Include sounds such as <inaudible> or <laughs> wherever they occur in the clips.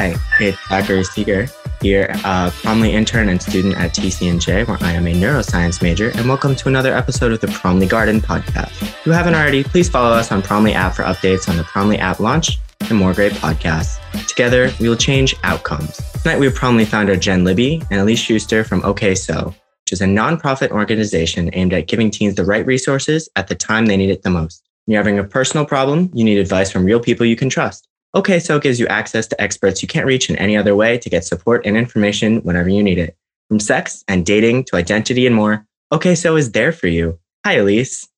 Hi, it's Zachary Seeger here, uh, a Promly intern and student at TCNJ, where I am a neuroscience major, and welcome to another episode of the Promly Garden podcast. If you haven't already, please follow us on Promly app for updates on the Promly app launch and more great podcasts. Together, we will change outcomes. Tonight, we have Promly founder Jen Libby and Elise Schuster from OK So, which is a nonprofit organization aimed at giving teens the right resources at the time they need it the most. When you're having a personal problem, you need advice from real people you can trust. OK So it gives you access to experts you can't reach in any other way to get support and information whenever you need it. From sex and dating to identity and more, OK So is there for you. Hi, Elise.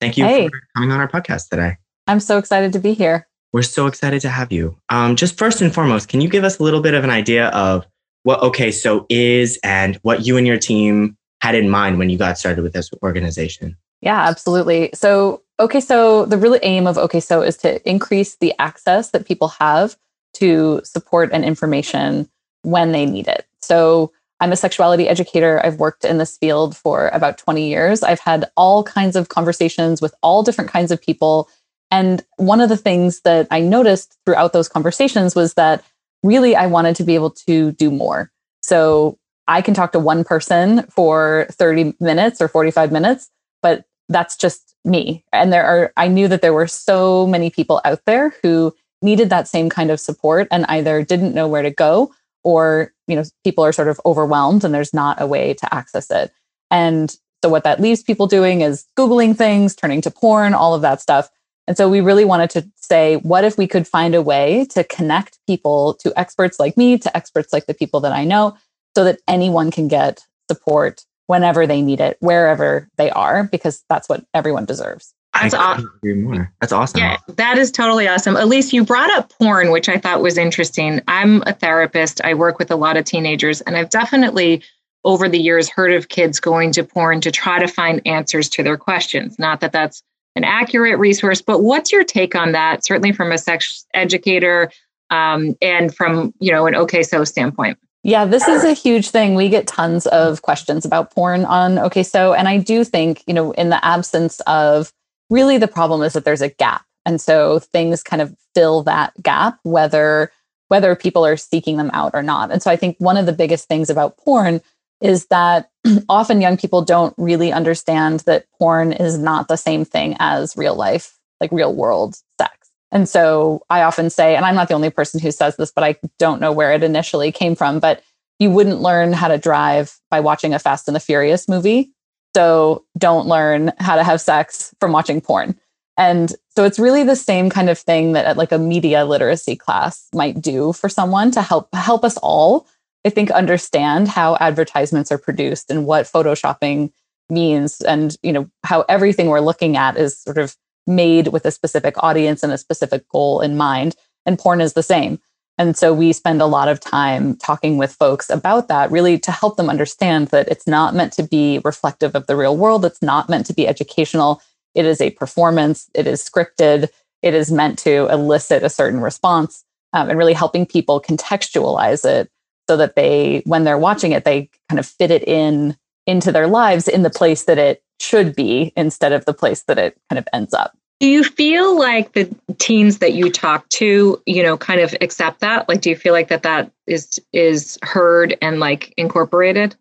Thank you Hey. for coming on our podcast today. I'm so excited to be here. We're so excited to have you. Um, just first and foremost, can you give us a little bit of an idea of what OK So is and what you and your team had in mind when you got started with this organization? Yeah, absolutely. So, okay, so the real aim of OK So is to increase the access that people have to support and information when they need it. So, I'm a sexuality educator. I've worked in this field for about 20 years. I've had all kinds of conversations with all different kinds of people. And one of the things that I noticed throughout those conversations was that really I wanted to be able to do more. So, I can talk to one person for 30 minutes or 45 minutes, but that's just me. And there are, I knew that there were so many people out there who needed that same kind of support and either didn't know where to go or, you know, people are sort of overwhelmed and there's not a way to access it. And so what that leaves people doing is Googling things, turning to porn, all of that stuff. And so we really wanted to say, what if we could find a way to connect people to experts like me, to experts like the people that I know, so that anyone can get support whenever they need it, wherever they are, because that's what everyone deserves. That's I aw- couldn't agree more. That's awesome. Yeah, that is totally awesome. Elise, you brought up porn, which I thought was interesting. I'm a therapist. I work with a lot of teenagers, and I've definitely over the years heard of kids going to porn to try to find answers to their questions. Not that that's an accurate resource, but what's your take on that? Certainly from a sex educator um, and from you know an OK So standpoint. Yeah, this is a huge thing. We get tons of questions about porn on Okay So. And I do think, you know, in the absence of really the problem is that there's a gap. And so things kind of fill that gap, whether whether people are seeking them out or not. And so I think one of the biggest things about porn is that <clears throat> often young people don't really understand that porn is not the same thing as real life, like real world sex. And so I often say, and I'm not the only person who says this, but I don't know where it initially came from, but you wouldn't learn how to drive by watching a Fast and the Furious movie. So don't learn how to have sex from watching porn. And so it's really the same kind of thing that like a media literacy class might do for someone to help help us all, I think, understand how advertisements are produced and what photoshopping means and you know how everything we're looking at is sort of made with a specific audience and a specific goal in mind. And porn is the same. And so we spend a lot of time talking with folks about that, really to help them understand that it's not meant to be reflective of the real world. It's not meant to be educational. It is a performance, it is scripted, it is meant to elicit a certain response um, and really helping people contextualize it so that they, when they're watching it, they kind of fit it in into their lives in the place that it should be instead of the place that it kind of ends up. Do you feel like the teens that you talk to, you know, kind of accept that? Like, do you feel like that that is is heard and like incorporated?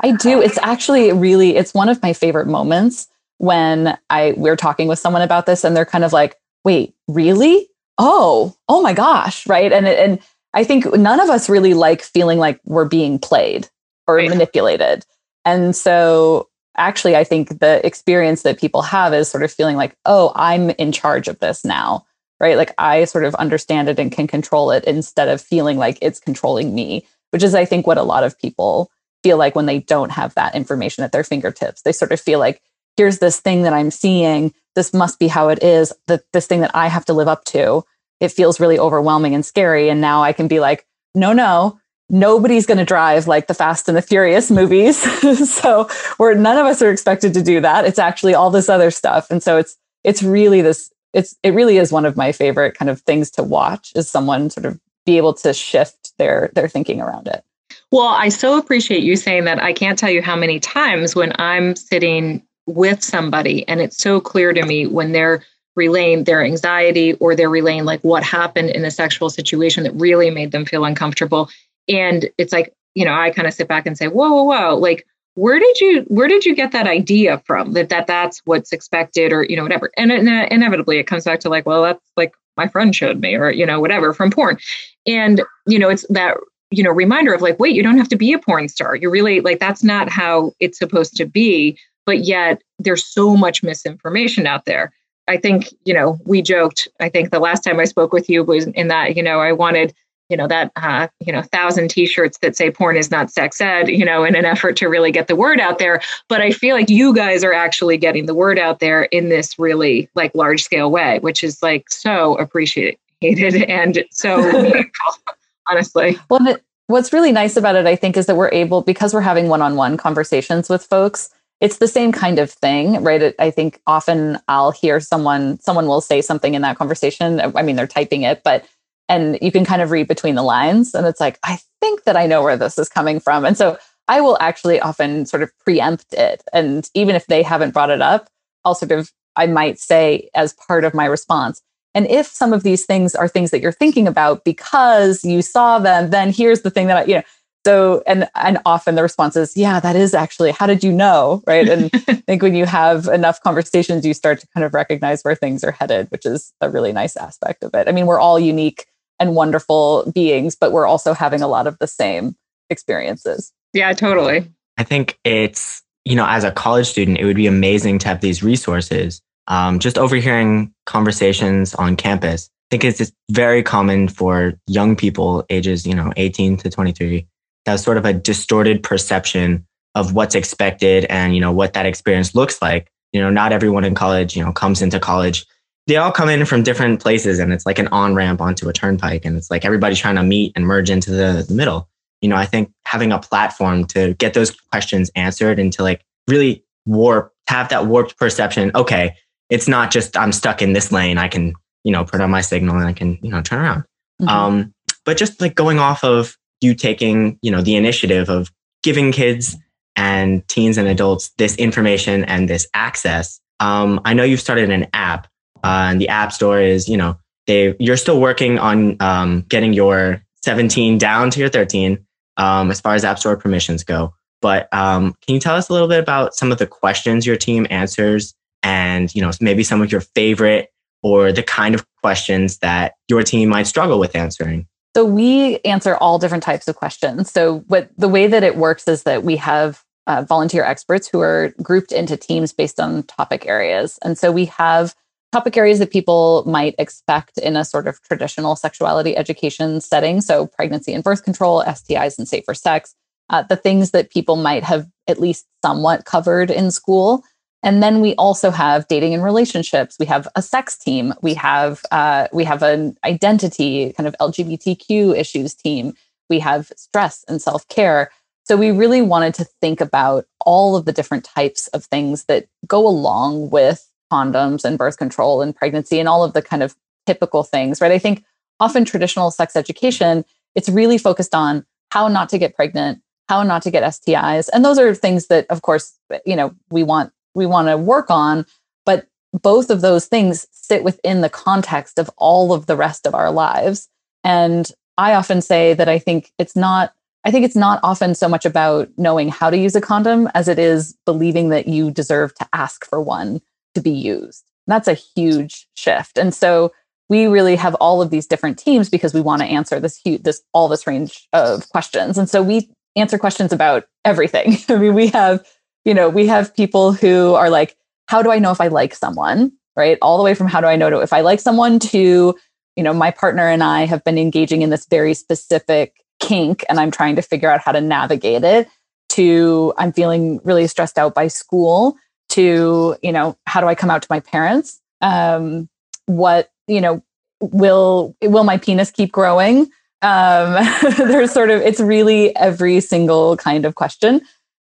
I do. It's actually really it's one of my favorite moments when I we're talking with someone about this and they're kind of like, "Wait, really? Oh, oh my gosh!" Right? And and I think none of us really like feeling like we're being played or Right. manipulated. And so actually I think the experience that people have is sort of feeling like, "Oh, I'm in charge of this now." Right? Like I sort of understand it and can control it instead of feeling like it's controlling me, which is I think what a lot of people feel like when they don't have that information at their fingertips. They sort of feel like, here's this thing that I'm seeing. This must be how it is. That this thing that I have to live up to. It feels really overwhelming and scary. And now I can be like, no, no, nobody's going to drive like the Fast and the Furious movies. <laughs> so where none of us are expected to do that. It's actually all this other stuff. And so it's it's really this. It's it really is one of my favorite kind of things to watch. Is someone sort of be able to shift their their thinking around it. Well, I so appreciate you saying that. I can't tell you how many times when I'm sitting with somebody and it's so clear to me when they're relaying their anxiety or they're relaying like what happened in a sexual situation that really made them feel uncomfortable. And it's like, you know, I kind of sit back and say, whoa, whoa, whoa, like where did you where did you get that idea from? That that that's what's expected or you know whatever. And, inevitably it comes back to like well that's like my friend showed me or you know whatever from porn. And you know it's that you know reminder of like wait you don't have to be a porn star. You're really like that's not how it's supposed to be but yet there's so much misinformation out there. I think you know we joked i think the last time i spoke with you was in that you know i wanted you know that uh, you know thousand t-shirts that say porn is not sex ed you know in an effort to really get the word out there. But i feel like you guys are actually getting the word out there in this really like large scale way which is like so appreciated <laughs> and so <laughs> honestly. Well what's really nice about it i think is that we're able because we're having one-on-one conversations with folks it's the same kind of thing right? It, i think often i'll hear someone someone will say something in that conversation. I mean they're typing it but and you can kind of read between the lines and it's like i think that i know where this is coming from. And so i will actually often sort of preempt it and even if they haven't brought it up i'll sort of i might say as part of my response and if some of these things are things that you're thinking about because you saw them then here's the thing that i you know. So and and often the response is yeah that is actually how did you know? Right? And <laughs> i think when you have enough conversations you start to kind of recognize where things are headed which is a really nice aspect of it. I mean we're all unique and wonderful beings, but we're also having a lot of the same experiences. Yeah, totally. I think it's, you know, as a college student, it would be amazing to have these resources. Um, just overhearing conversations on campus, I think it's just very common for young people ages, you know, 18 to 23, to have sort of a distorted perception of what's expected and, you know, what that experience looks like. You know, not everyone in college, you know, comes into college they all come in from different places and it's like an on ramp onto a turnpike and it's like everybody's trying to meet and merge into the, the, middle. You know i think having a platform to get those questions answered and to like really warp have that warped perception okay it's not just i'm stuck in this lane i can you know put on my signal and i can you know turn around. Mm-hmm. um but just like going off of you taking you know the initiative of giving kids and teens and adults this information and this access um, i know you've started an app uh, and the App Store is, you know, they you're still working on um, getting your 17 down to your 13 um, as far as App Store permissions go. But um, can you tell us a little bit about some of the questions your team answers, and you know, maybe some of your favorite or the kind of questions that your team might struggle with answering? So we answer all different types of questions. So what the way that it works is that we have uh, volunteer experts who are grouped into teams based on topic areas, and so we have topic areas that people might expect in a sort of traditional sexuality education setting. So, pregnancy and birth control, STIs and safer sex, uh, the things that people might have at least somewhat covered in school. And then we also have dating and relationships. We have a sex team. We have uh, we have an identity kind of LGBTQ issues team. We have stress and self care. So we really wanted to think about all of the different types of things that go along with condoms and birth control and pregnancy and all of the kind of typical things, right? I think often traditional sex education, it's really focused on how not to get pregnant, how not to get STIs. And those are things that, of course, you know, we want we want to work on, but both of those things sit within the context of all of the rest of our lives. And I often say that I think it's not I think it's not often so much about knowing how to use a condom as it is believing that you deserve to ask for one to be used. That's a huge shift. And so we really have all of these different teams because we want to answer this huge, this all this range of questions. And so we answer questions about everything. <laughs> I mean, we have, you know, we have people who are like, how do I know if I like someone? Right? All the way from how do I know if I like someone to, you know, my partner and I have been engaging in this very specific kink and I'm trying to figure out how to navigate it to I'm feeling really stressed out by school to you know how do i come out to my parents? Um what you know will will my penis keep growing? Um <laughs> there's sort of it's really every single kind of question.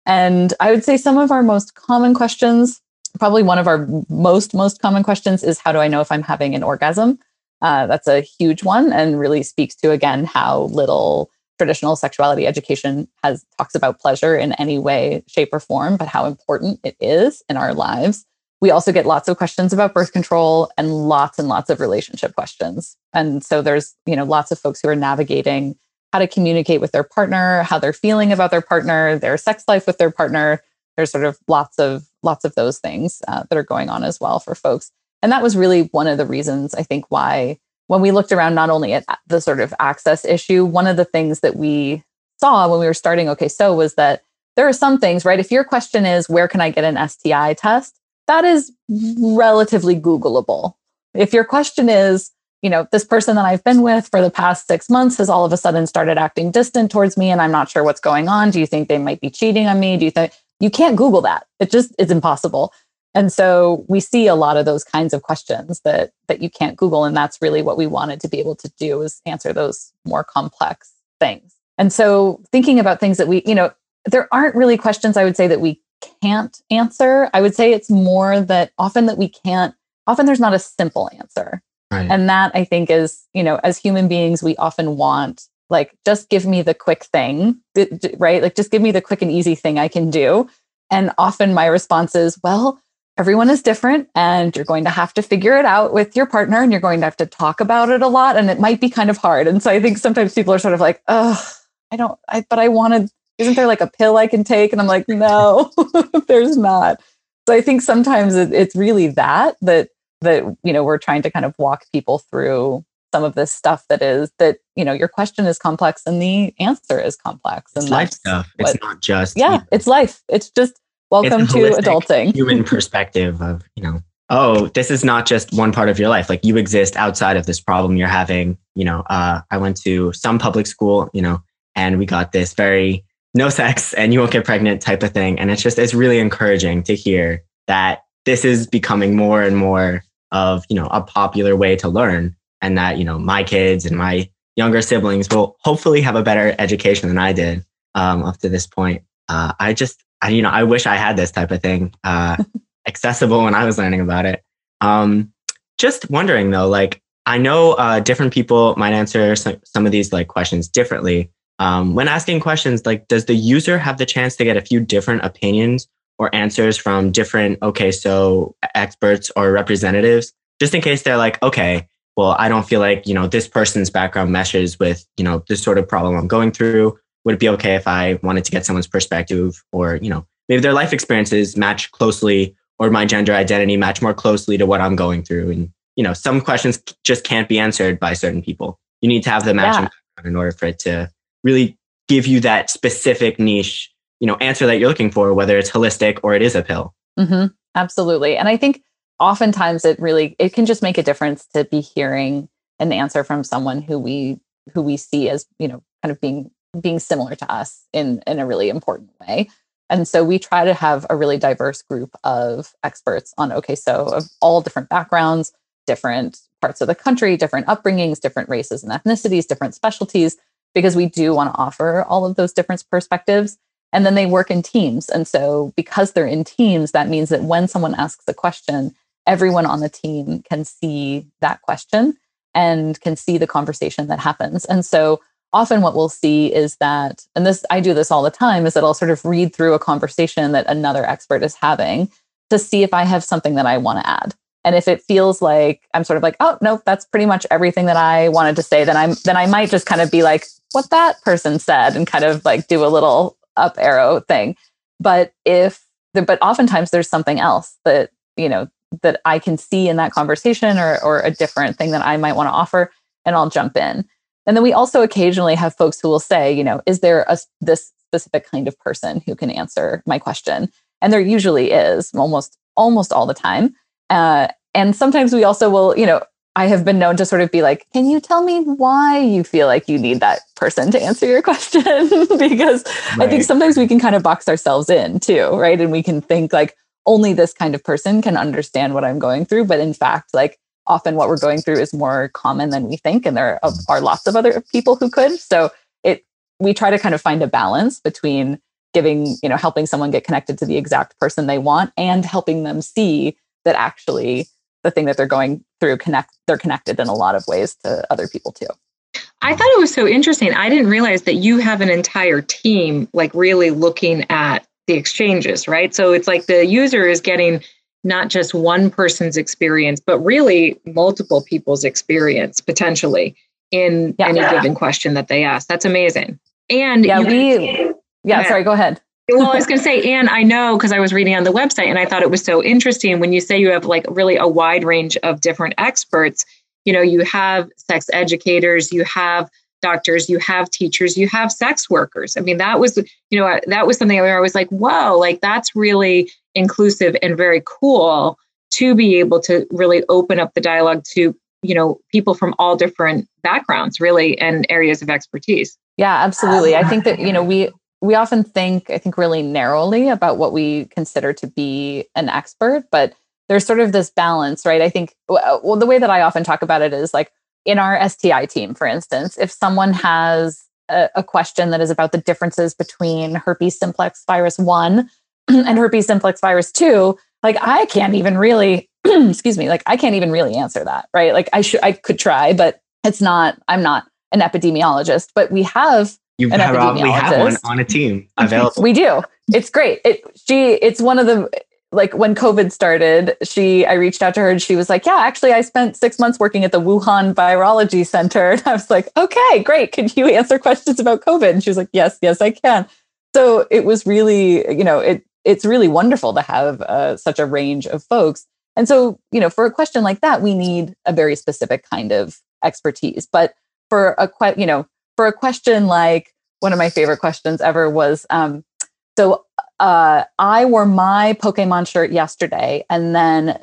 And i would say some of our most common questions probably one of our most most common questions is how do i know if i'm having an orgasm? Uh, that's a huge one and really speaks to again how little traditional sexuality education has talks about pleasure in any way shape or form but how important it is in our lives we also get lots of questions about birth control and lots and lots of relationship questions. And so there's, you know, lots of folks who are navigating how to communicate with their partner, how they're feeling about their partner, their sex life with their partner. There's sort of lots of lots of those things uh, that are going on as well for folks. And that was really one of the reasons I think why when we looked around not only at the sort of access issue, one of the things that we saw when we were starting OK So was that there are some things, right? If your question is where can I get an STI test? that is relatively Googleable. If your question is, you know, this person that I've been with for the past six months has all of a sudden started acting distant towards me and I'm not sure what's going on. Do you think they might be cheating on me? Do you think you can't Google that? It just is impossible. And so we see a lot of those kinds of questions that that you can't Google. And that's really what we wanted to be able to do is answer those more complex things. And so thinking about things that we, you know, there aren't really questions I would say that we can't answer. I would say it's more that often that we can't, often there's not a simple answer. Right. And that I think is, you know, as human beings, we often want like, just give me the quick thing, right? Like, just give me the quick and easy thing I can do. And often my response is, well, everyone is different and you're going to have to figure it out with your partner and you're going to have to talk about it a lot and it might be kind of hard. And so I think sometimes people are sort of like, oh, I don't, I, but I wanted isn't there like a pill I can take? And I'm like, no, <laughs> there's not. So I think sometimes it, it's really that that that you know we're trying to kind of walk people through some of this stuff that is that you know your question is complex and the answer is complex and it's life stuff. It's not just yeah, you know, it's life. It's just welcome to adulting. human <laughs> perspective of you know oh this is not just one part of your life like you exist outside of this problem you're having you know uh, i went to some public school you know and we got this very no sex and you won't get pregnant type of thing. And it's just, it's really encouraging to hear that this is becoming more and more of, you know, a popular way to learn and that, you know, my kids and my younger siblings will hopefully have a better education than I did um, up to this point. Uh, I just, I, you know, I wish I had this type of thing uh, <laughs> accessible when I was learning about it. Um, just wondering though, like, I know uh, different people might answer some, some of these like questions differently, um, when asking questions, like, does the user have the chance to get a few different opinions or answers from different, OK So experts or representatives, just in case they're like, okay, well, I don't feel like, you know, this person's background meshes with, you know, this sort of problem I'm going through. Would it be okay if I wanted to get someone's perspective or, you know, maybe their life experiences match closely or my gender identity match more closely to what I'm going through? And, you know, some questions just can't be answered by certain people. You need to have the matching yeah. in order for it to really give you that specific niche, you know, answer that you're looking for, whether it's holistic or it is a pill. Mm-hmm. Absolutely. And I think oftentimes it really it can just make a difference to be hearing an answer from someone who we who we see as, you know, kind of being being similar to us in in a really important way. And so we try to have a really diverse group of experts on OK So of all different backgrounds, different parts of the country, different upbringings, different races and ethnicities, different specialties because we do want to offer all of those different perspectives. And then they work in teams. And so, because they're in teams, that means that when someone asks a question, everyone on the team can see that question and can see the conversation that happens. And so, often what we'll see is that, and this, I do this all the time, is that I'll sort of read through a conversation that another expert is having to see if I have something that I want to add. And if it feels like I'm sort of like, oh no, that's pretty much everything that I wanted to say, then I'm then I might just kind of be like, what that person said and kind of like do a little up arrow thing. But if but oftentimes there's something else that, you know, that I can see in that conversation or or a different thing that I might want to offer and I'll jump in. And then we also occasionally have folks who will say, you know, is there a this specific kind of person who can answer my question? And there usually is almost almost all the time. Uh, and sometimes we also will, you know, I have been known to sort of be like, can you tell me why you feel like you need that person to answer your <laughs> question? <laughs> because right. I think sometimes we can kind of box ourselves in too, right? And we can think like only this kind of person can understand what I'm going through. But in fact, like often what we're going through is more common than we think. And there are, lots of other people who could. So it, we try to kind of find a balance between giving, you know, helping someone get connected to the exact person they want and helping them see that actually the thing that they're going through connect they're connected in a lot of ways to other people too i thought it was so interesting i didn't realize that you have an entire team like really looking at the exchanges right so it's like the user is getting not just one person's experience, but really multiple people's experience potentially in yeah. any given question that they ask. That's amazing. And yeah, we, yeah, sorry, go ahead. well, I was going to say, and I know because I was reading on the website and I thought it was so interesting when you say you have like really a wide range of different experts. You know, you have sex educators, you have doctors, you have teachers, you have sex workers. I mean, that was, you know, that was something where I was like, whoa, like that's really inclusive and very cool to be able to really open up the dialogue to, you know, people from all different backgrounds, really, and areas of expertise. Yeah, absolutely. I think that, you know, we, we often think, I think, really narrowly about what we consider to be an expert, but there's sort of this balance, right? I think, well, the way that I often talk about it is like, in our STI team, for instance, if someone has a, a question that is about the differences between herpes simplex virus 1 <clears throat> and herpes simplex virus 2, like I can't even really, <clears throat> excuse me, like I can't even really answer that, right? Like I should, I could try, but it's not, I'm not an epidemiologist, but we have you an have, epidemiologist. we have one on a team <laughs> available. we do. It's great. It she it's one of the like when COVID started, she I reached out to her and she was like, "Yeah, actually, I spent six months working at the Wuhan Virology Center." <laughs> And I was like, "Okay, great. Can you answer questions about COVID?" And she was like, "Yes, yes, I can." So it was really, you know, it it's really wonderful to have uh, such a range of folks. And so, you know, for a question like that, we need a very specific kind of expertise. But for a que- you know, for a question like one of my favorite questions ever was, um, so uh, I wore my Pokemon shirt yesterday, and then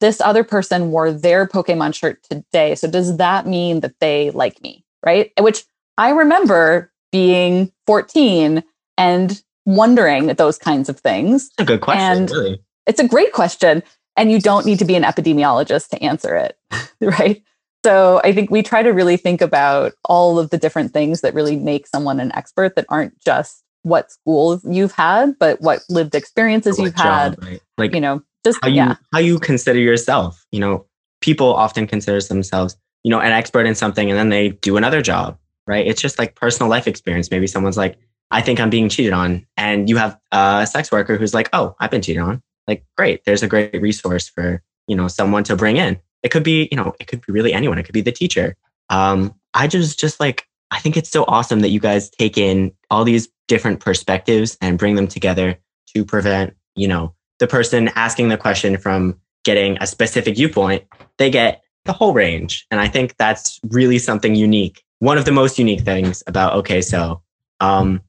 this other person wore their Pokemon shirt today. So does that mean that they like me? Right. Which I remember being 14 and wondering those kinds of things. a good question. And really. It's a great question. And you don't need to be an epidemiologist to answer it. <laughs> right. So I think we try to really think about all of the different things that really make someone an expert that aren't just what schools you've had, but what lived experiences you've job, had. Right? Like you know, just how you yeah. how you consider yourself. You know, people often consider themselves, you know, an expert in something, and then they do another job. Right? It's just like personal life experience. Maybe someone's like, I think I'm being cheated on, and you have a sex worker who's like, Oh, I've been cheated on. Like, great. There's a great resource for you know someone to bring in. It could be, you know, it could be really anyone. It could be the teacher. Um, I just just like I think it's so awesome that you guys take in all these different perspectives and bring them together to prevent, you know, the person asking the question from getting a specific viewpoint. They get the whole range. And I think that's really something unique. One of the most unique things about OK So. Um,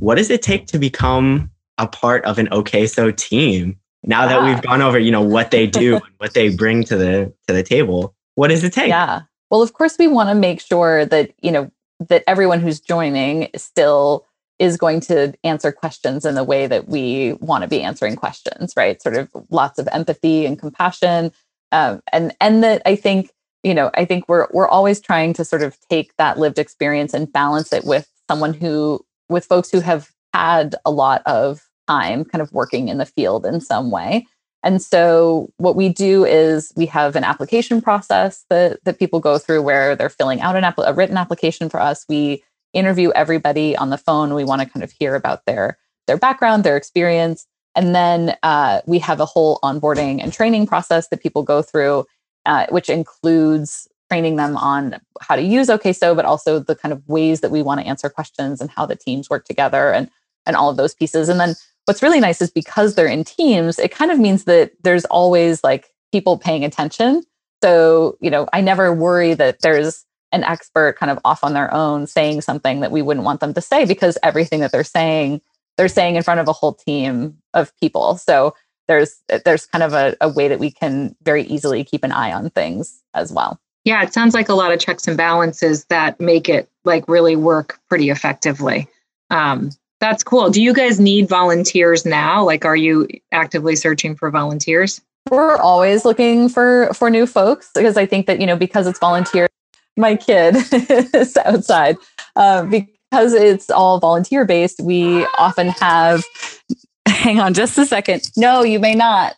what does it take to become a part of an OK So team? Now that we've gone over, you know, what they do <laughs> and what they bring to the to the table, what does it take? Yeah. Well, of course, we want to make sure that you know that everyone who's joining still is going to answer questions in the way that we want to be answering questions, right? Sort of lots of empathy and compassion, um, and and that I think you know I think we're we're always trying to sort of take that lived experience and balance it with someone who with folks who have had a lot of time kind of working in the field in some way. And so what we do is we have an application process that, that people go through where they're filling out an app- a written application for us. We interview everybody on the phone. We want to kind of hear about their their background, their experience. And then uh, we have a whole onboarding and training process that people go through, uh, which includes training them on how to use OKSO, but also the kind of ways that we want to answer questions and how the teams work together and and all of those pieces. And then what's really nice is because they're in teams, it kind of means that there's always like people paying attention. So, you know, I never worry that there's an expert kind of off on their own saying something that we wouldn't want them to say because everything that they're saying, they're saying in front of a whole team of people. So there's there's kind of a, a way that we can very easily keep an eye on things as well. Yeah, it sounds like a lot of checks and balances that make it like really work pretty effectively. Um, that's cool. Do you guys need volunteers now? Like, are you actively searching for volunteers? We're always looking for for new folks because I think that you know because it's volunteer. My kid <laughs> is outside uh, because it's all volunteer based. We often have. <laughs> Hang on, just a second. No, you may not.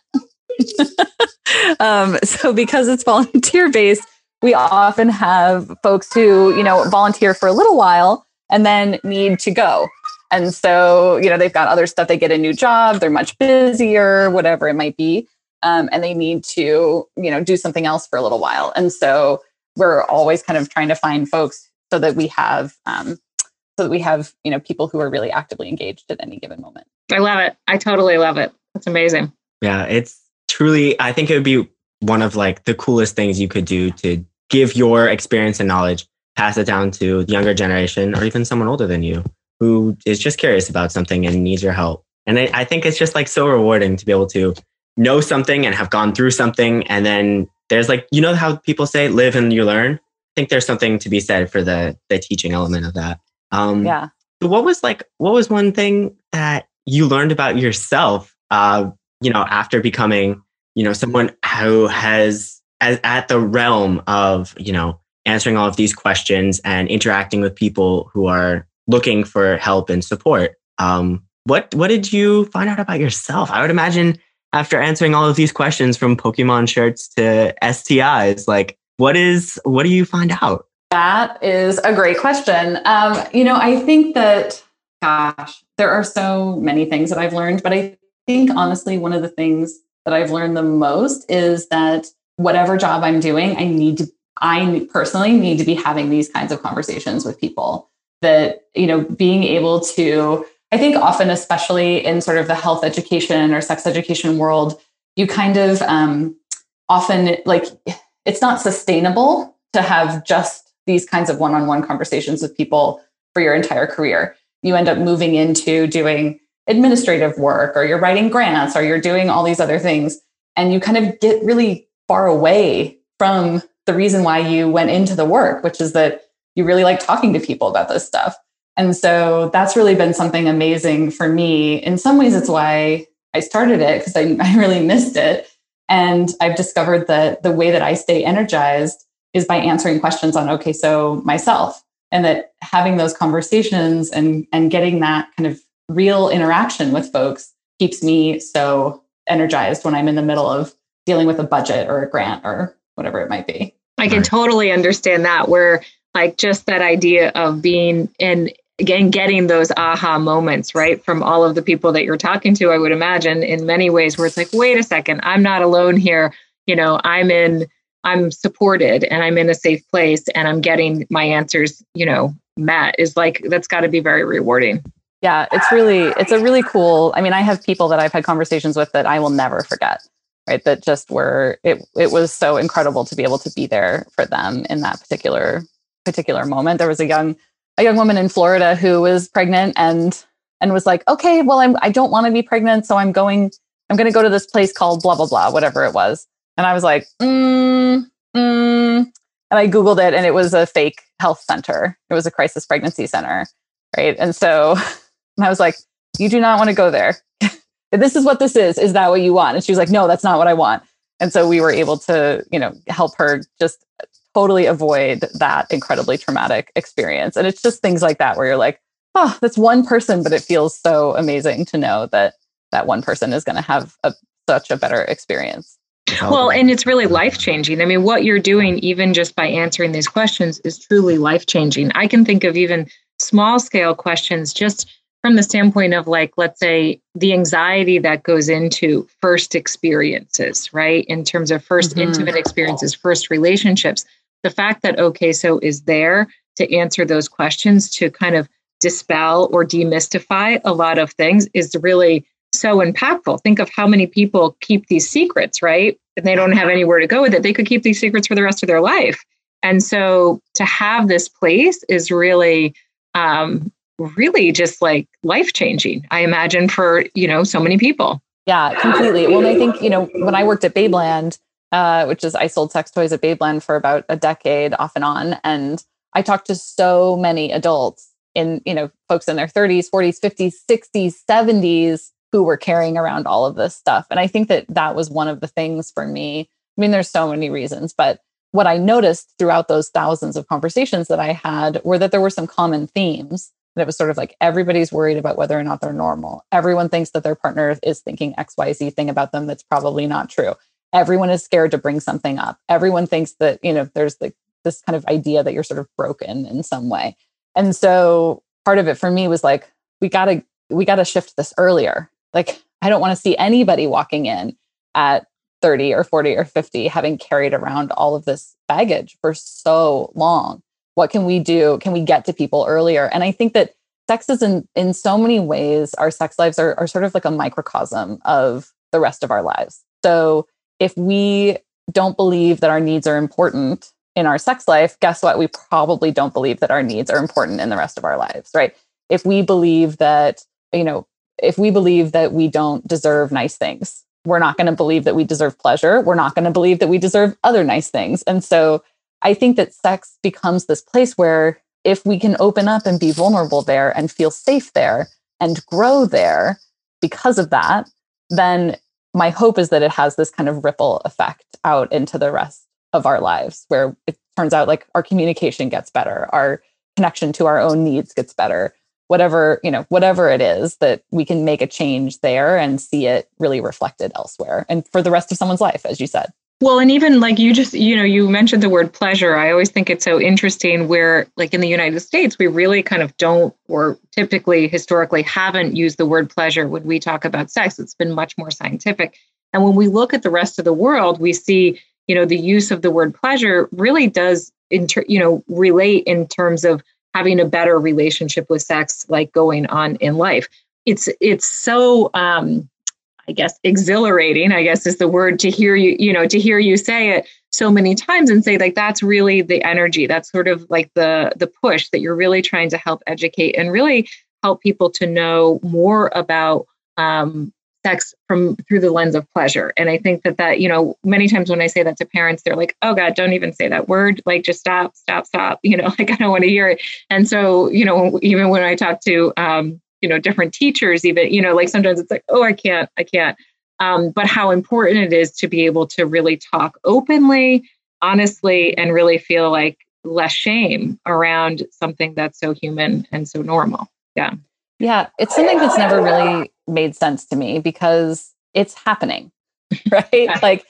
<laughs> um, so because it's volunteer based, we often have folks who you know volunteer for a little while and then need to go and so, you know, they've got other stuff. They get a new job, they're much busier, whatever it might be. um, and they need to you know do something else for a little while and so we're always kind of trying to find folks so that we have um, so that we have you know people who are really actively engaged at any given moment. I love it. I totally love it. It's amazing. Yeah it's truly i think it would be one of like the coolest things you could do to give your experience and knowledge pass it down to the younger generation or even someone older than you who is just curious about something and needs your help. And I, I think it's just like so rewarding to be able to know something and have gone through something and then there's like you know how people say live and you learn i think there's something to be said for the the teaching element of that. Um yeah. what was like what was one thing that you learned about yourself uh you know after becoming you know someone who has as, at the realm of you know answering all of these questions and interacting with people who are looking for help and support? Um what what did you find out about yourself? I would imagine after answering all of these questions from Pokemon shirts to STIs, like what is what do you find out? That is a great question. Um, you know, I think that gosh, there are so many things that I've learned, but I think honestly, one of the things that I've learned the most is that whatever job I'm doing, I need to I personally need to be having these kinds of conversations with people that, you know, being able to I think often, especially in sort of the health education or sex education world, you kind of um, often like it's not sustainable to have just these kinds of one on one conversations with people for your entire career. You end up moving into doing administrative work or you're writing grants or you're doing all these other things. And you kind of get really far away from the reason why you went into the work, which is that you really like talking to people about this stuff. And so that's really been something amazing for me. In some ways, it's why I started it because I, <laughs> I really missed it. And I've discovered that the way that I stay energized is by answering questions on, OK So myself, and that having those conversations and, and getting that kind of real interaction with folks keeps me so energized when I'm in the middle of dealing with a budget or a grant or whatever it might be. I can totally understand that where like just that idea of being in again getting those aha moments right from all of the people that you're talking to i would imagine in many ways where it's like wait a second i'm not alone here. You know i'm in i'm supported and i'm in a safe place and i'm getting my answers you know met. Is like that's got to be very rewarding. Yeah it's really it's a really cool i mean i have people that i've had conversations with that i will never forget right that just were it it was so incredible to be able to be there for them in that particular particular moment. There was a young a young woman in Florida who was pregnant and and was like, okay, well, I'm I don't want to be pregnant, so I'm going I'm going to go to this place called blah blah blah, whatever it was. And I was like, mm, mm. and I googled it, and it was a fake health center. It was a crisis pregnancy center, right? And so, <laughs> and I was like, you do not want to go there. <laughs> this is what this is. Is that what you want? And she was like, no, that's not what I want. And so we were able to, you know, help her just totally avoid that incredibly traumatic experience. And it's just things like that where you're like, oh, that's one person, but it feels so amazing to know that that one person is going to have a, such a better experience. Well, and it's really life changing. I mean, what you're doing, even just by answering these questions, is truly life changing. I can think of even small scale questions just from the standpoint of, like, let's say, the anxiety that goes into first experiences, right? In terms of 1st mm-hmm. intimate experiences, first relationships the fact that OKSO is there to answer those questions to kind of dispel or demystify a lot of things is really so impactful. Think of how many people keep these secrets, right? And they don't have anywhere to go with it. They could keep these secrets for the rest of their life. And so to have this place is really, um, really just like life changing, I imagine, for, you know, so many people. Yeah, completely. Well, I think, you know, when I worked at Babeland, uh, which is I sold sex toys at Babeland for about a decade off and on. And I talked to so many adults in, you know, folks in their 30s, 40s, 50s, 60s, 70s who were carrying around all of this stuff. And I think that that was one of the things for me. I mean, there's so many reasons, but what I noticed throughout those thousands of conversations that I had were that there were some common themes. And it was sort of like everybody's worried about whether or not they're normal. Everyone thinks that their partner is thinking XYZ thing about them that's probably not true everyone is scared to bring something up. Everyone thinks that you know there's like this kind of idea that you're sort of broken in some way. And so part of it for me was like we got to we got to shift this earlier. Like i don't want to see anybody walking in at 30 or 40 or 50 having carried around all of this baggage for so long. What can we do? Can we get to people earlier? And i think that sex is in in so many ways our sex lives are, are sort of like a microcosm of the rest of our lives. So if we don't believe that our needs are important in our sex life guess what? We probably don't believe that our needs are important in the rest of our lives right? If we believe that you know if we believe that we don't deserve nice things we're not going to believe that we deserve pleasure. We're not going to believe that we deserve other nice things. And so i think that sex becomes this place where if we can open up and be vulnerable there and feel safe there and grow there because of that then my hope is that it has this kind of ripple effect out into the rest of our lives where it turns out like our communication gets better our connection to our own needs gets better whatever you know whatever it is that we can make a change there and see it really reflected elsewhere and for the rest of someone's life as you said well and even like you just you know you mentioned the word pleasure. I always think it's so interesting where like in the united states we really kind of don't or typically historically haven't used the word pleasure when we talk about sex. It's been much more scientific. And when we look at the rest of the world we see you know the use of the word pleasure really does inter, you know relate in terms of having a better relationship with sex like going on in life. It's it's so um i guess exhilarating i guess is the word to hear you you know to hear you say it so many times and say like that's really the energy that's sort of like the the push that you're really trying to help educate and really help people to know more about um, sex from through the lens of pleasure. And i think that that you know many times when i say that to parents they're like oh god don't even say that word. Like just stop stop stop. <laughs> You know like i don't want to hear it. And so you know even when i talk to um, you know different teachers even you know like sometimes it's like oh i can't i can't um, but how important it is to be able to really talk openly honestly and really feel like less shame around something that's so human and so normal yeah yeah it's something that's never really made sense to me because it's happening, <laughs> right? like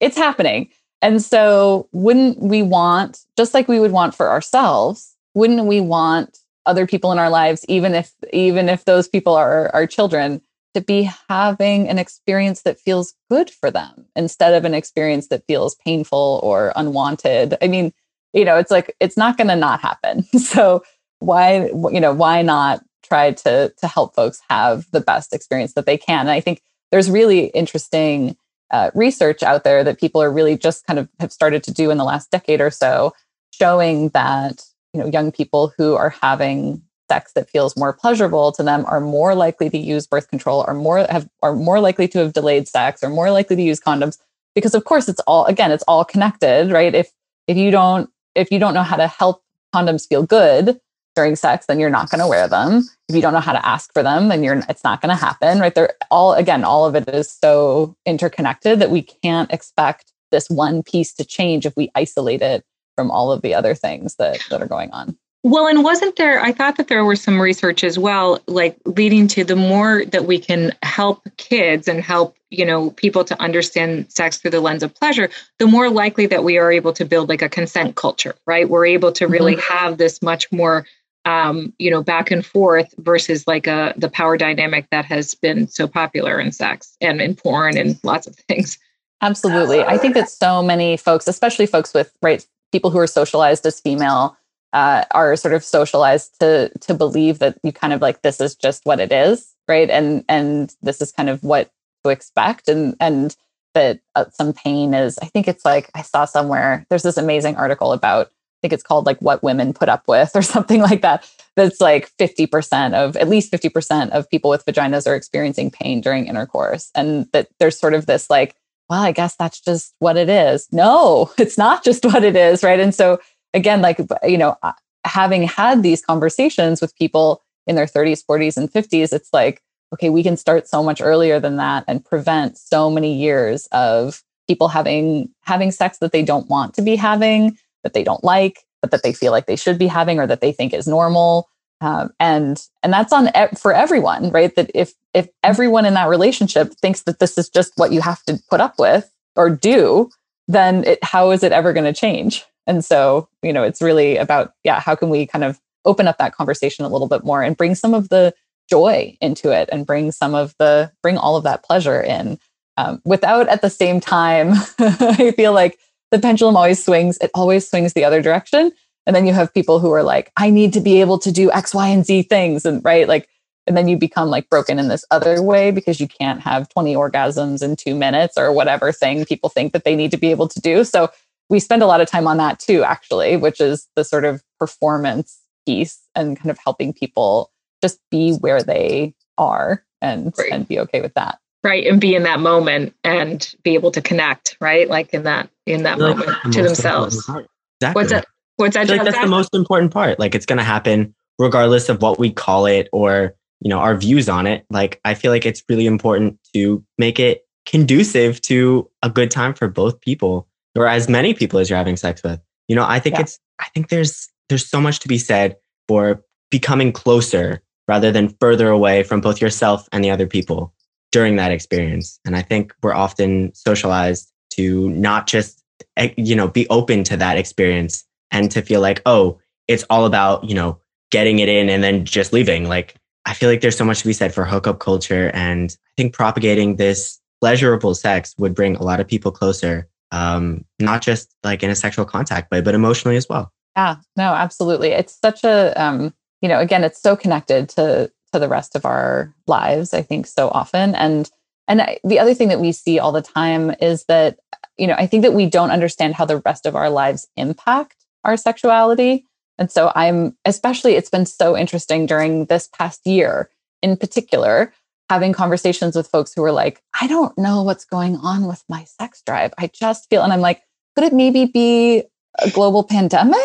it's happening. And so, wouldn't we want, just like we would want for ourselves, wouldn't we want other people in our lives, even if even if those people are our children, to be having an experience that feels good for them instead of an experience that feels painful or unwanted? I mean, you know, it's like it's not going to not happen. <laughs> So why, you know, why not try to to help folks have the best experience that they can. And I think there's really interesting uh, research out there that people are really just kind of have started to do in the last decade or so, showing that you know young people who are having sex that feels more pleasurable to them are more likely to use birth control, are more have are more likely to have delayed sex, are more likely to use condoms because of course it's all again it's all connected, right? If if you don't if you don't know how to help condoms feel good, during sex, then you're not going to wear them. If you don't know how to ask for them, then you're it's not going to happen, right? They're all again, all of it is so interconnected that we can't expect this one piece to change if we isolate it from all of the other things that that are going on. Well, and wasn't there, I thought that there were some research as well, like leading to the more that we can help kids and help, you know, people to understand sex through the lens of pleasure, the more likely that we are able to build like a consent culture, right? We're able to really mm-hmm. have this much more um, you know, back and forth versus like a the power dynamic that has been so popular in sex and in porn and lots of things. Absolutely. I think that so many folks, especially folks with right people who are socialized as female, uh, are sort of socialized to to believe that you kind of like this is just what it is, right? And and this is kind of what to expect, and and that uh, some pain is. I think it's like I saw somewhere. There's this amazing article about I think it's called like what women put up with <laughs> or something like that. That's like 50% of at least 50% of people with vaginas are experiencing pain during intercourse. And that there's sort of this like, well, I guess that's just what it is. No, <laughs> it's not just what it is. Right. And so again, like, you know, uh, having had these conversations with people in their 30s, 40s, and 50s, it's like, okay, we can start so much earlier than that and prevent so many years of people having having sex that they don't want to be having that they don't like, but that they feel like they should be having or that they think is normal. Um, and and that's on e- for everyone, right? That if if everyone in that relationship thinks that this is just what you have to put up with or do, then it, how is it ever going to change? And so, you know, it's really about yeah, how can we kind of open up that conversation a little bit more and bring some of the joy into it and bring some of the bring all of that pleasure in um, without at the same time, <laughs> I feel like the pendulum always swings, it always swings the other direction. And then you have people who are like, I need to be able to do X, Y, and Z things. And right, like, and then you become like broken in this other way because you can't have 20 orgasms in two minutes or whatever thing people think that they need to be able to do. So we spend a lot of time on that too, actually, which is the sort of performance piece and kind of helping people just be where they are and right. and be okay with that right and be in that moment and be able to connect right like in that in that moment to themselves exactly. what's that what's that like that's the most important part like it's going to happen regardless of what we call it or you know our views on it like i feel like it's really important to make it conducive to a good time for both people or as many people as you're having sex with you know i think yeah. it's i think there's there's so much to be said for becoming closer rather than further away from both yourself and the other people during that experience. And I think we're often socialized to not just, eh, you know, be open to that experience and to feel like, oh, it's all about, you know, getting it in and then just leaving. Like, I feel like there's so much to be said for hookup culture. And I think propagating this pleasurable sex would bring a lot of people closer, um, not just like in a sexual contact way, but emotionally as well. Yeah, no, absolutely. It's such a, um, you know, again, it's so connected to to the rest of our lives. I think so often, and and I, the other thing that we see all the time is that, you know, I think that we don't understand how the rest of our lives impact our sexuality. And so I'm especially, it's been so interesting during this past year in particular, having conversations with folks who are like, I don't know what's going on with my sex drive. I just feel, and I'm like, could it maybe be a global pandemic?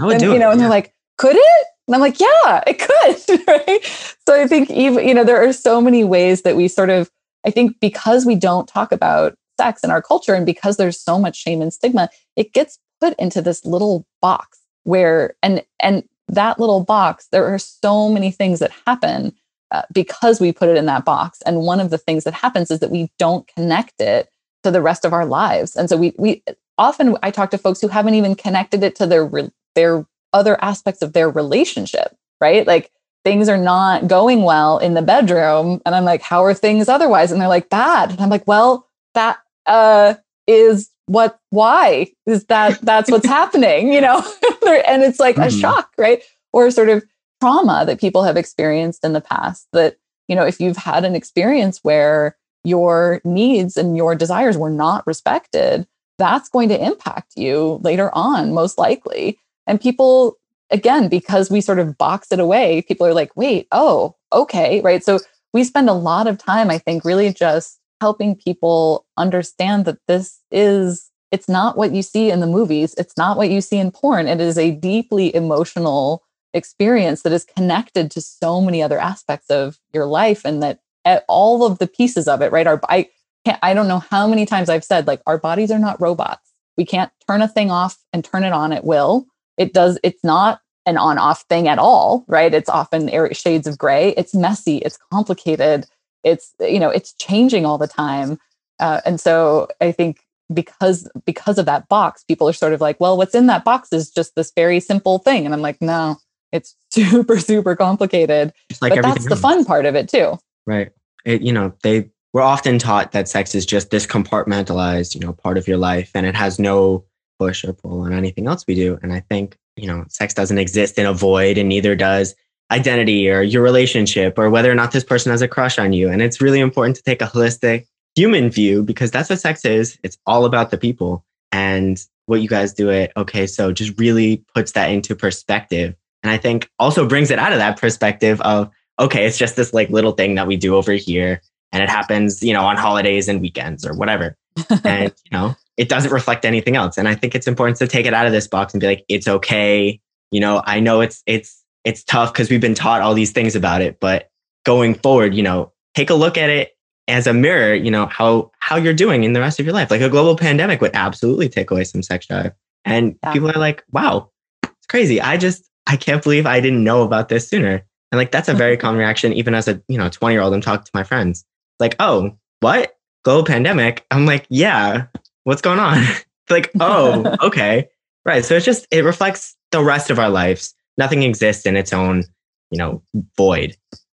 Oh, and, you know, it, and they're like, could it? And I'm like, yeah, it could. <laughs> right. So I think even, you know, there are so many ways that we sort of, I think because we don't talk about sex in our culture and because there's so much shame and stigma, it gets put into this little box where, and, and that little box, there are so many things that happen uh, because we put it in that box. And one of the things that happens is that we don't connect it to the rest of our lives. And so we, we often, I talk to folks who haven't even connected it to their, their other aspects of their relationship, right? Like things are not going well in the bedroom. And I'm like, how are things otherwise? And they're like, bad. And I'm like, well, that uh, is what, why is that, that's what's <laughs> happening, you know? <laughs> and it's like mm-hmm. a shock, right? Or sort of trauma that people have experienced in the past that, you know, if you've had an experience where your needs and your desires were not respected, that's going to impact you later on, most likely. And people, again, because we sort of box it away, people are like, wait, oh, okay, right? So we spend a lot of time, I think, really just helping people understand that this is, it's not what you see in the movies, it's not what you see in porn. It is a deeply emotional experience that is connected to so many other aspects of your life and that all of the pieces of it, right? Our, I can't, I don't know how many times I've said, like, our bodies are not robots. We can't turn a thing off and turn it on at will it does it's not an on off thing at all right it's often shades of gray it's messy it's complicated it's you know it's changing all the time uh, and so i think because because of that box people are sort of like well what's in that box is just this very simple thing and i'm like no it's <laughs> super super complicated like but that's the fun part of it too right it, you know they we're often taught that sex is just this compartmentalized you know part of your life and it has no push or pull on anything else we do. And I think, you know, sex doesn't exist in a void and neither does identity or your relationship or whether or not this person has a crush on you. And it's really important to take a holistic human view because that's what sex is. It's all about the people. And what you guys do it, okay, so just really puts that into perspective. And I think also brings it out of that perspective of, okay, it's just this like little thing that we do over here. And it happens, you know, on holidays and weekends or whatever. and, <laughs> you know, it doesn't reflect anything else. And I think it's important to take it out of this box and be like, it's okay. You know, I know it's it's it's tough because we've been taught all these things about it, but going forward, you know, take a look at it as a mirror, you know, how how you're doing in the rest of your life. Like a global pandemic would absolutely take away some sex drive. And yeah. people are like, wow, it's crazy. I just I can't believe I didn't know about this sooner. And like that's a very mm-hmm. common reaction, even as a you know 20 year old. I'm talking to my friends. Like, oh, what? Global pandemic? I'm like, yeah, what's going on? <laughs> like, oh, <laughs> okay. Right. So it's just, it reflects the rest of our lives. Nothing exists in its own, you know, void.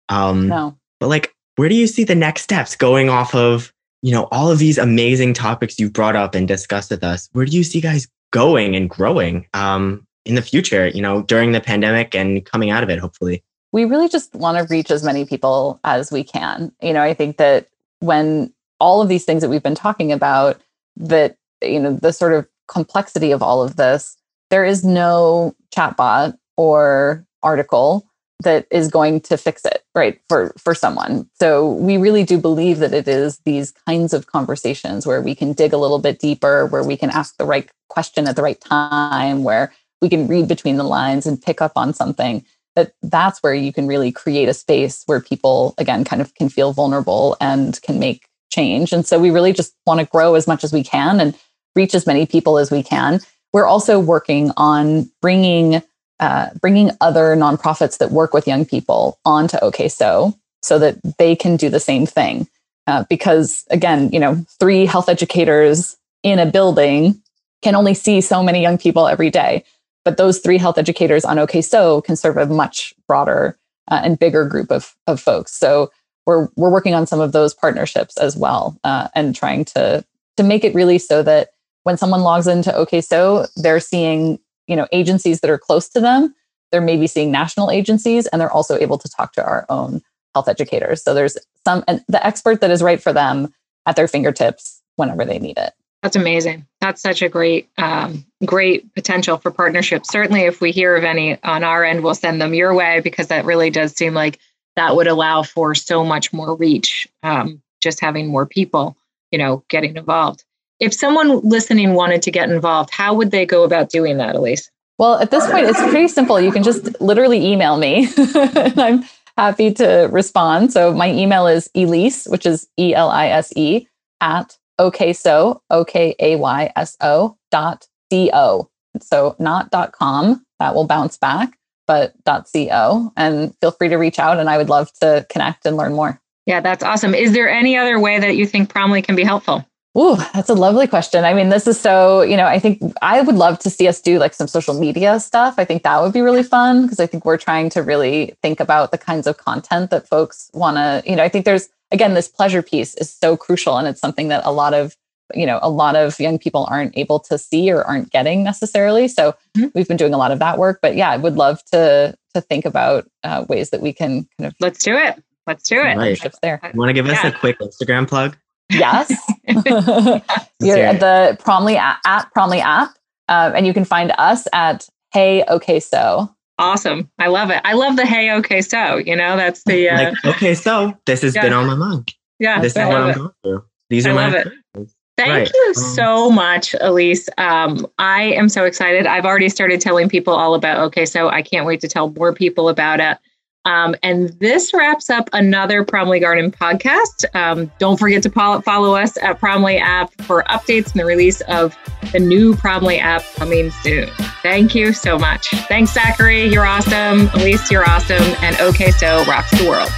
Um, no. But like, where do you see the next steps going off of you know, all of these amazing topics you've brought up and discussed with us, where do you see guys going and growing um, in the future, you know, during the pandemic and coming out of it, hopefully? We really just want to reach as many people as we can. You know, I think that when all of these things that we've been talking about, that, you know, the sort of complexity of all of this, there is no chatbot or article that is going to fix it right for for someone. So we really do believe that it is these kinds of conversations where we can dig a little bit deeper where we can ask the right question at the right time where we can read between the lines and pick up on something that that's where you can really create a space where people again kind of can feel vulnerable and can make change. And so we really just want to grow as much as we can and reach as many people as we can. We're also working on bringing uh, bringing other nonprofits that work with young people onto OK So so that they can do the same thing. Uh, because again, you know, three health educators in a building can only see so many young people every day. But those three health educators on OK So can serve a much broader uh, and bigger group of, of folks. So we're we're working on some of those partnerships as well, uh, and trying to to make it really so that when someone logs into OK So, they're seeing you know agencies that are close to them they're maybe seeing national agencies and they're also able to talk to our own health educators. So there's some the expert that is right for them at their fingertips whenever they need it. That's amazing. That's such a great um, great potential for partnerships. Certainly if we hear of any on our end we'll send them your way because that really does seem like that would allow for so much more reach um, just having more people you know getting involved if someone listening wanted to get involved, how would they go about doing that, Elise? Well, at this point, it's pretty simple. You can just literally email me, <laughs> and I'm happy to respond. So my email is Elise, which is E L I S E, at okayso, O K A Y S O dot C O. So not dot com, that will bounce back, but dot C O. And feel free to reach out, and I would love to connect and learn more. Yeah, that's awesome. Is there any other way that you think Promly can be helpful? Ooh, that's a lovely question. I mean, this is so, you know, I think I would love to see us do like some social media stuff. I think that would be really fun because I think we're trying to really think about the kinds of content that folks want to, you know, I think there's, again, this pleasure piece is so crucial. And it's something that a lot of, you know, a lot of young people aren't able to see or aren't getting necessarily. So mm-hmm. we've been doing a lot of that work. But yeah, I would love to to think about uh, ways that we can kind of let's do it. Let's do it. Right. There. You want to give us yeah. a quick Instagram plug? Yes. <laughs> You're at the Promly app, at Promly app. Uh, and you can find us at Hey Okay So. Awesome. I love it. I love the Hey Okay So. You know, that's the. Uh, like, okay, so this has yeah. been on my mind. Yeah. This is what I'm going through. These I are my. Thank right. you um, so much, Elise. Um, I am so excited. I've already started telling people all about OK So. I can't wait to tell more people about it. Um, and this wraps up another Promly Garden podcast. Um, don't forget to follow us at Promly app for updates and the release of the new Promly app coming soon. Thank you so much. Thanks, Zachary. You're awesome. Elise, you're awesome. And OK So rocks the world.